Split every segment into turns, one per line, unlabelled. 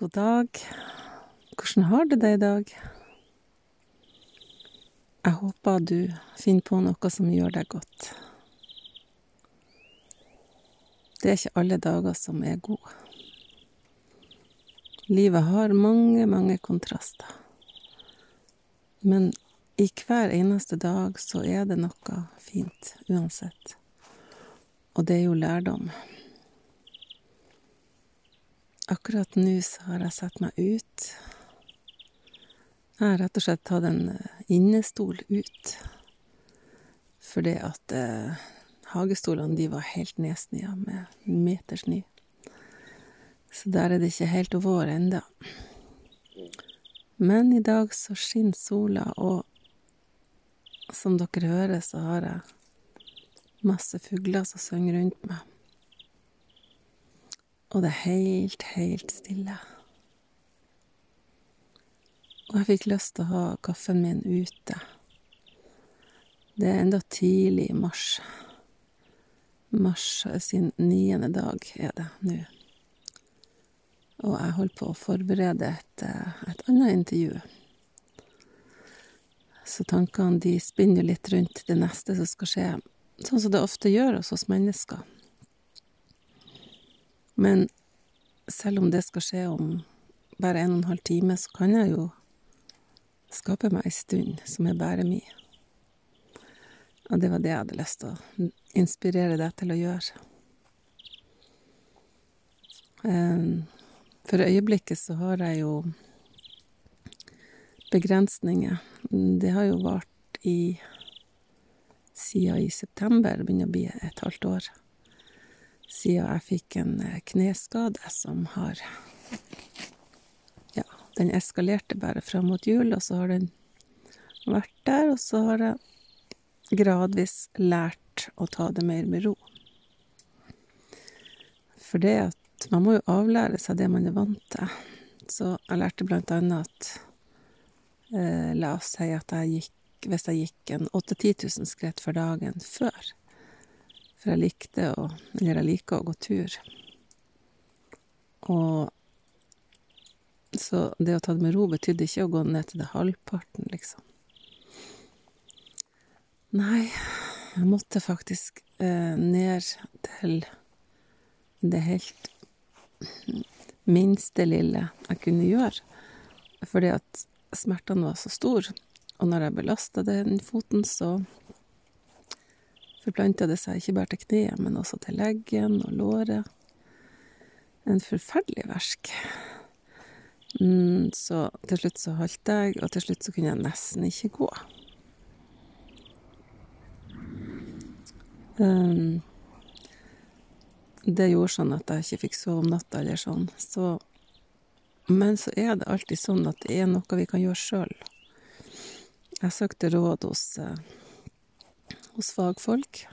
God dag. Hvordan har du det i dag? Jeg håper du finner på noe som gjør deg godt. Det er ikke alle dager som er gode. Livet har mange, mange kontraster. Men i hver eneste dag så er det noe fint, uansett. Og det er jo lærdom. Akkurat nå så har jeg satt meg ut. Jeg har rett og slett tatt en innestol ut. Fordi at eh, hagestolene, de var helt nedsnøa med metersnø. Så der er det ikke helt vår enda. Men i dag så skinner sola, og som dere hører, så har jeg masse fugler som synger rundt meg. Og det er helt, helt stille. Og jeg fikk lyst til å ha kaffen min ute. Det er enda tidlig i mars. Mars sin niende dag er det nå. Og jeg holder på å forberede et, et annet intervju. Så tankene de spinner litt rundt det neste som skal skje, sånn som det ofte gjør hos oss mennesker. Men selv om det skal skje om bare en og en halv time, så kan jeg jo skape meg ei stund som er bare mi. Og det var det jeg hadde lyst til å inspirere deg til å gjøre. For øyeblikket så har jeg jo begrensninger. Det har jo vart i Siden i september, det begynner å bli et halvt år siden jeg fikk en eh, kneskade som har Ja, den eskalerte bare fram mot jul, og så har den vært der, og så har jeg gradvis lært å ta det mer med ro. For det at man må jo avlære seg det man er vant til. Så jeg lærte blant annet at eh, La oss si at jeg gikk Hvis jeg gikk en 8000-10 000 skritt for dagen før, for jeg likte å Eller jeg liker å gå tur. Og Så det å ta det med ro betydde ikke å gå ned til det halvparten, liksom. Nei, jeg måtte faktisk eh, ned til det helt minste lille jeg kunne gjøre, fordi at smertene var så store. Og når jeg belasta den foten, så forplanta det seg ikke bare til kneet, men også til leggen og låret. En forferdelig verk. Mm, så til slutt så holdt jeg, og til slutt så kunne jeg nesten ikke gå. Um, det gjorde sånn at jeg ikke fikk sove om natta eller sånn, så Men så er det alltid sånn at det er noe vi kan gjøre sjøl. Jeg søkte råd hos uh, hos fagfolk.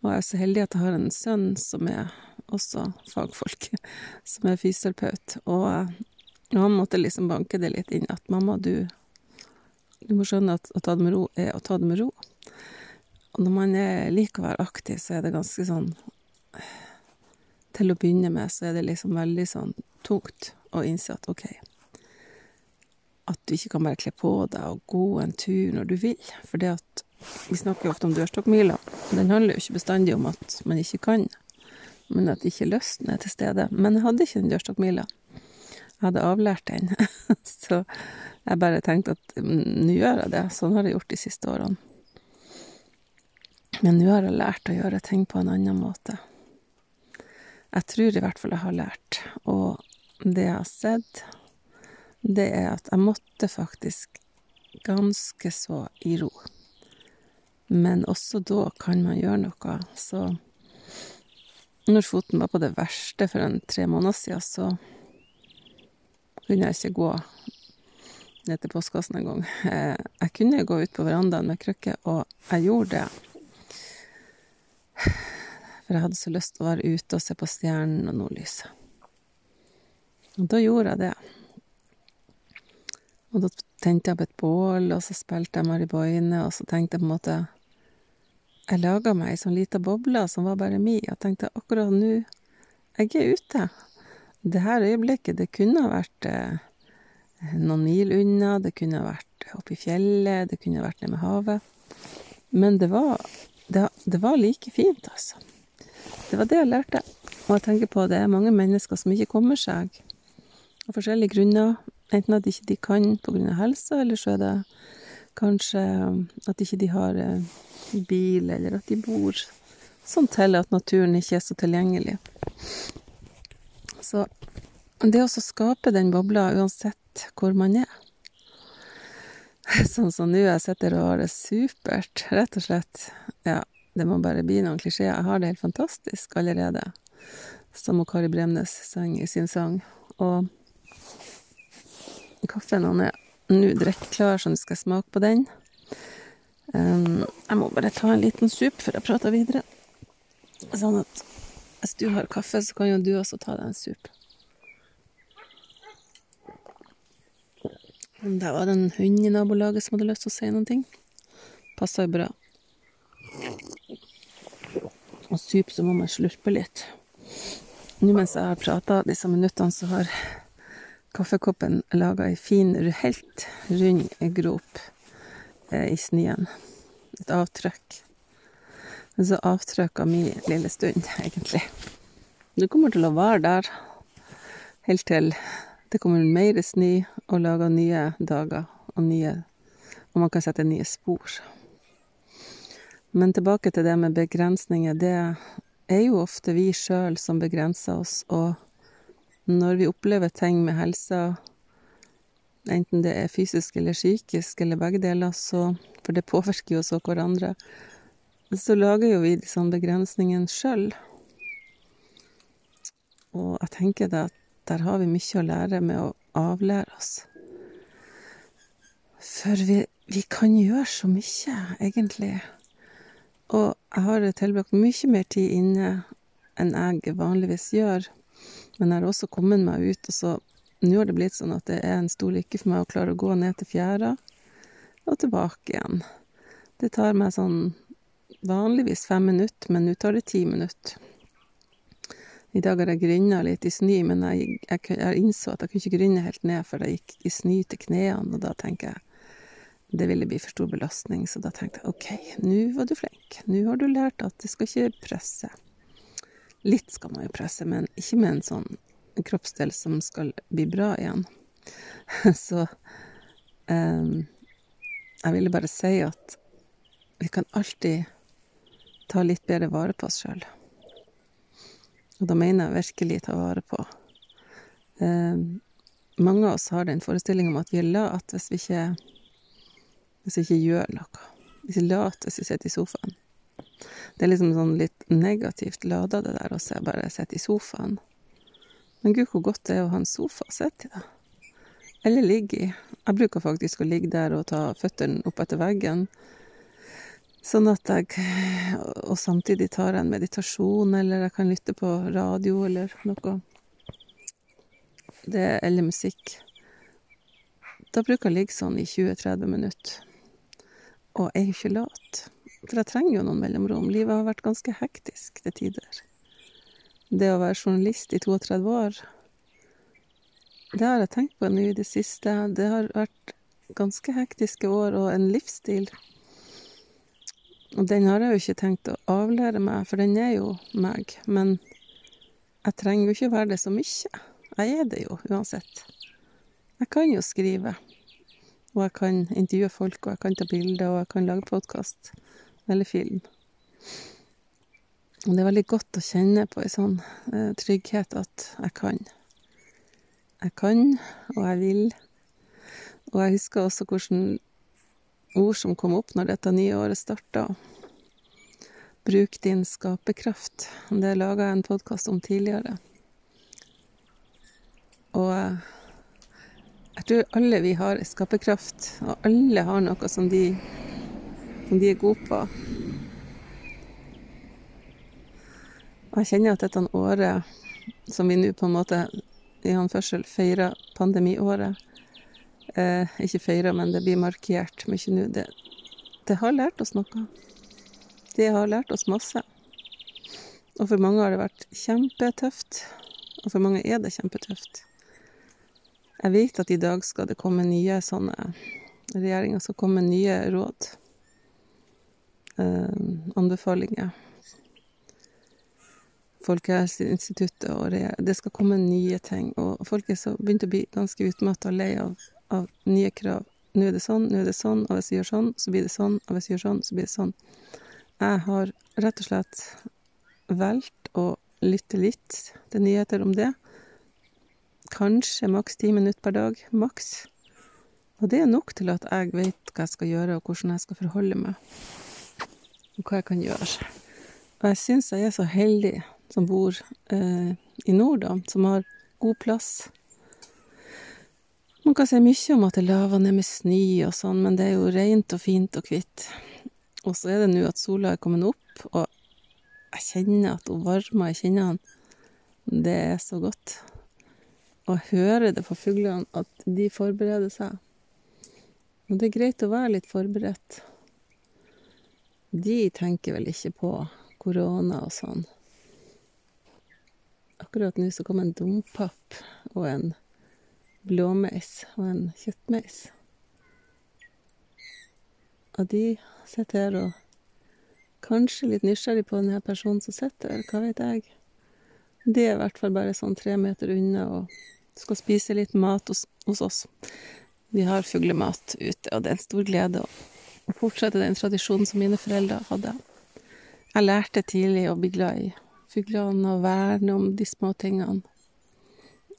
Og jeg er så heldig at jeg har en sønn som er også fagfolk, som er fysioterapeut. Og, og han måtte liksom banke det litt inn at mamma, du, du må skjønne at å ta det med ro er å ta det med ro. Og når man er, liker å være aktiv, så er det ganske sånn Til å begynne med så er det liksom veldig sånn tungt å innse at OK At du ikke kan bare kle på deg og gå en tur når du vil. For det at vi snakker jo ofte om dørstokkmila. Den handler jo ikke bestandig om at man ikke kan, men at ikke lysten er til stede. Men jeg hadde ikke den dørstokkmila. Jeg hadde avlært den, så jeg bare tenkte at mm, nå gjør jeg det. Sånn har jeg gjort de siste årene. Men nå har jeg lært å gjøre ting på en annen måte. Jeg tror i hvert fall jeg har lært, og det jeg har sett, det er at jeg måtte faktisk ganske så i ro. Men også da kan man gjøre noe. Så når foten var på det verste for en tre måneder siden, så kunne jeg ikke gå ned til postkassen engang. Eh, jeg kunne gå ut på verandaen med krykke, og jeg gjorde det. For jeg hadde så lyst til å være ute og se på stjernen og nordlyset. Og da gjorde jeg det. Og da tente jeg opp et bål, og så spilte jeg Mariboine, og så tenkte jeg på en måte jeg laga meg ei sånn lita boble som var bare mi, og tenkte akkurat nå Jeg er ute. det her øyeblikket, det kunne vært eh, noen mil unna, det kunne ha vært oppe i fjellet, det kunne ha vært nede med havet. Men det var, det, det var like fint, altså. Det var det jeg lærte. Og jeg tenker på det er mange mennesker som ikke kommer seg av forskjellige grunner. Enten at ikke de kan av helsa, eller så er det kanskje at ikke de har bil, eller at de bor sånn til at naturen ikke er så tilgjengelig. Så det å skape den bobla uansett hvor man er Sånn som nå, jeg sitter og har det supert, rett og slett. Ja, det må bare bli noen klisjeer. Jeg har det helt fantastisk allerede, som Kari Bremnes sang i sin sang. Og kaffen han er nå drikkeklar, så nå skal jeg smake på den. Um, jeg må bare ta en liten sup før jeg prater videre. Sånn at hvis du har kaffe, så kan jo du også ta deg en sup. Der var det en hund i nabolaget som hadde lyst til å si noen ting. Passa jo bra. Og sup, så må man slurpe litt. Nå mens jeg har prata disse minuttene, så har kaffekoppen laga ei fin, helt rund grop i snøen. Et avtrykk. Men så avtrykk av min lille stund, egentlig. Du kommer til å være der helt til det kommer mer snø og lager nye dager og nye Og man kan sette nye spor. Men tilbake til det med begrensninger. Det er jo ofte vi sjøl som begrenser oss, og når vi opplever ting med helsa, enten det er fysisk eller psykisk eller begge deler, så For det påvirker jo så hverandre. Så lager jo vi sånne begrensningene sjøl. Og jeg tenker det at der har vi mye å lære med å avlære oss. For vi, vi kan gjøre så mye, egentlig. Og jeg har tilbrakt mye mer tid inne enn jeg vanligvis gjør. Men jeg har også kommet meg ut, og så nå har det blitt sånn at det er en stor lykke for meg å klare å gå ned til fjæra og tilbake igjen. Det tar meg sånn vanligvis fem minutter, men nå tar det ti minutter. I dag har jeg grynna litt i snø, men jeg, jeg, jeg, innså at jeg kunne ikke grynne helt ned for jeg gikk i snø til knærne, og da tenker jeg det ville bli for stor belastning, så da tenkte jeg OK, nå var du flink, nå har du lært at det skal ikke presse. Litt skal man jo presse, men ikke med en sånn kroppsdel som skal bli bra igjen. så um, jeg ville bare si at vi kan alltid ta litt bedre vare på oss sjøl. Og da mener jeg virkelig ta vare på. Eh, mange av oss har den forestillinga om at vi er lat hvis vi ikke hvis vi ikke gjør noe. Hvis vi er lat hvis vi sitter i sofaen. Det er liksom sånn litt negativt lada, det der å bare sitte i sofaen. Men gud, hvor godt det er å ha en sofa å sitte i, da. Eller ligge i. Jeg bruker faktisk å ligge der og ta føttene opp etter veggen Sånn at jeg Og samtidig tar jeg en meditasjon, eller jeg kan lytte på radio eller noe. Det Eller musikk. Da bruker jeg ligge sånn i 20-30 minutter. Og jeg er jo ikke lat. For jeg trenger jo noen mellomrom. Livet har vært ganske hektisk til tider. Det å være journalist i 32 år, det har jeg tenkt på nå i det siste. Det har vært ganske hektiske år og en livsstil og den har jeg jo ikke tenkt å avlære meg, for den er jo meg. Men jeg trenger jo ikke være det så mye. Jeg er det jo uansett. Jeg kan jo skrive. Og jeg kan intervjue folk, og jeg kan ta bilder, og jeg kan lage podkast eller film. Og det er veldig godt å kjenne på ei sånn eh, trygghet at jeg kan. Jeg kan, og jeg vil. Og jeg husker også hvordan ord som kom opp når dette nye året starta. Bruk din skaperkraft. Det laga jeg en podkast om tidligere. Og jeg tror alle vi har skaperkraft, og alle har noe som de, som de er gode på. Og jeg kjenner at dette året, som vi nå på en måte i anførsel feirer pandemiåret, eh, ikke feirer, men det blir markert mye nå. Det, det, har lært oss noe. Det har lært oss masse. Og for mange har det vært kjempetøft Og for mange er det kjempetøft. Jeg vet at i dag skal det komme nye sånne Regjeringa skal komme nye råd. Eh, anbefalinger. Folkehelseinstituttet og Det skal komme nye ting. Og folk er så begynt å bli ganske utmatta og lei av, av nye krav. Nå er det sånn, nå er det sånn, og hvis vi gjør sånn, så blir det sånn, og hvis vi gjør sånn, så blir det sånn. Jeg har rett og slett valgt å lytte litt til nyheter om det. Kanskje maks ti minutter per dag. Maks. Og det er nok til at jeg vet hva jeg skal gjøre, og hvordan jeg skal forholde meg. Og hva jeg kan gjøre. Og jeg syns jeg er så heldig som bor eh, i nord, da, som har god plass. Man kan si mye om at det laver ned med snø og sånn, men det er jo rent og fint og hvitt. Og så er det nå at sola er kommet opp, og jeg kjenner at hun varmer i kinnene. Det er så godt. Og jeg hører det på fuglene at de forbereder seg. Og det er greit å være litt forberedt. De tenker vel ikke på korona og sånn. Akkurat nå så kom en dompap og en blåmeis og en kjøttmeis. Og de sitter her og kanskje litt nysgjerrig på denne personen som sitter her, hva vet jeg. De er i hvert fall bare sånn tre meter unna og skal spise litt mat hos, hos oss. Vi har fuglemat ute, og det er en stor glede å fortsette den tradisjonen som mine foreldre hadde. Jeg lærte tidlig å bli glad i fuglene og verne om de små tingene.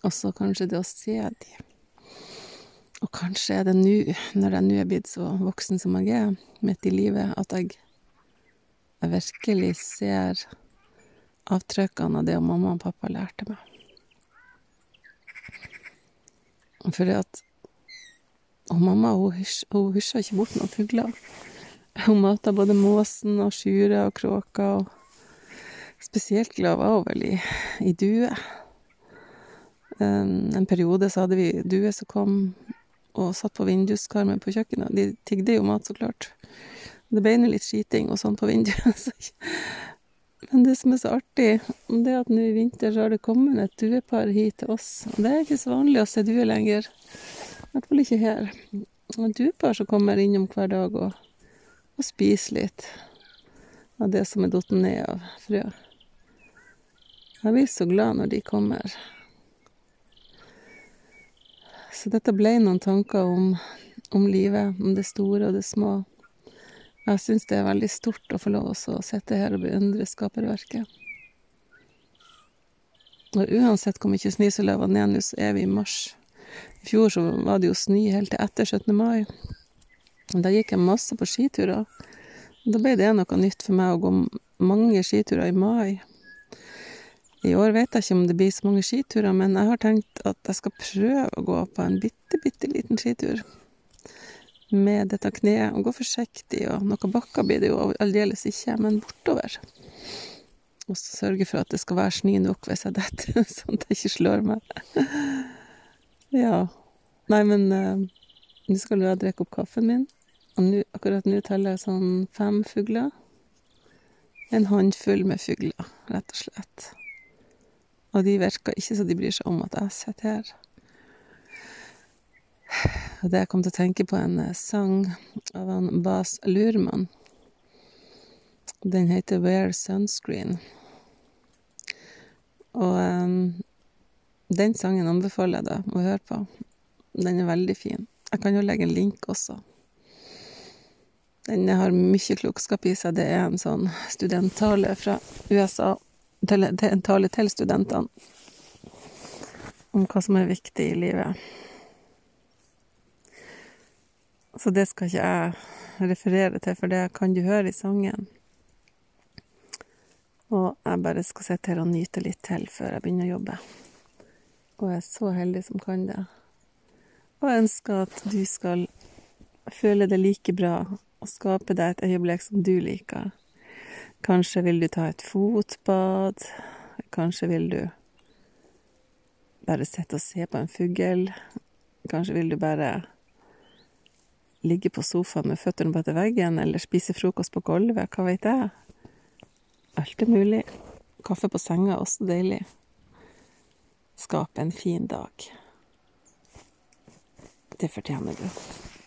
Og så kanskje det å se de. Og kanskje er det nå, når jeg nå er blitt så voksen som jeg er, midt i livet, at jeg, jeg virkelig ser avtrykkene av det mamma og pappa lærte meg. For det at og mamma hun, hysj, hun hysja ikke bort noen fugler. Hun mata både måsen og sjure og kråka. og spesielt glad var hun vel i, i due. En, en, periode så hadde vi duer som kom og satt på vinduskarmen på kjøkkenet. De tigde jo mat, så klart. Det ble nå litt skiting og sånn på vinduet. Men det som er så artig, det er at nå i vinter så har det kommet et duepar hit til oss. Og det er ikke så vanlig å se duer lenger. I hvert fall ikke her. Og duepar som kommer innom hver dag og, og spiser litt av det som er datt ned av frø. Jeg blir så glad når de kommer. Så dette ble noen tanker om, om livet, om det store og det små. Jeg syns det er veldig stort å få lov å sitte her og beundre skaperverket. Og uansett hvor mye snø som løver ned nå, så er vi i mars. I fjor så var det jo snø helt til etter 17. mai. Da gikk jeg masse på skiturer. Da ble det noe nytt for meg å gå mange skiturer i mai. I år vet jeg ikke om det blir så mange skiturer, men jeg har tenkt at jeg skal prøve å gå på en bitte, bitte liten skitur. Med dette kneet, og gå forsiktig, og noen bakker blir det jo aldeles ikke, men bortover. Og så sørge for at det skal være snø nok hvis jeg detter, sånn at jeg ikke slår meg. Ja. Nei, men uh, nå skal jeg drikke opp kaffen min. Og nu, akkurat nå teller jeg sånn fem fugler. En håndfull med fugler, rett og slett. Og de virker ikke så de bryr seg om at jeg sitter her. Og det jeg kom til å tenke på, en uh, sang av han Bas Lurman. Den heter Wear Sunscreen. Og um, den sangen anbefaler jeg deg å høre på. Den er veldig fin. Jeg kan jo legge en link også. Den har mye klokskap i seg. Det er en sånn studenttale fra USA. En tale til studentene om hva som er viktig i livet. Så det skal ikke jeg referere til, for det kan du høre i sangen. Og jeg bare skal sitte her og nyte litt til før jeg begynner å jobbe og jeg er så heldig som kan det. Og jeg ønsker at du skal føle det like bra og skape deg et øyeblikk som du liker. Kanskje vil du ta et fotbad. Kanskje vil du bare sitte og se på en fugl. Kanskje vil du bare ligge på sofaen med føttene på etter veggen, eller spise frokost på gulvet, hva veit jeg. Alt er mulig. Kaffe på senga er også deilig. skape en fin dag. Det fortjener du.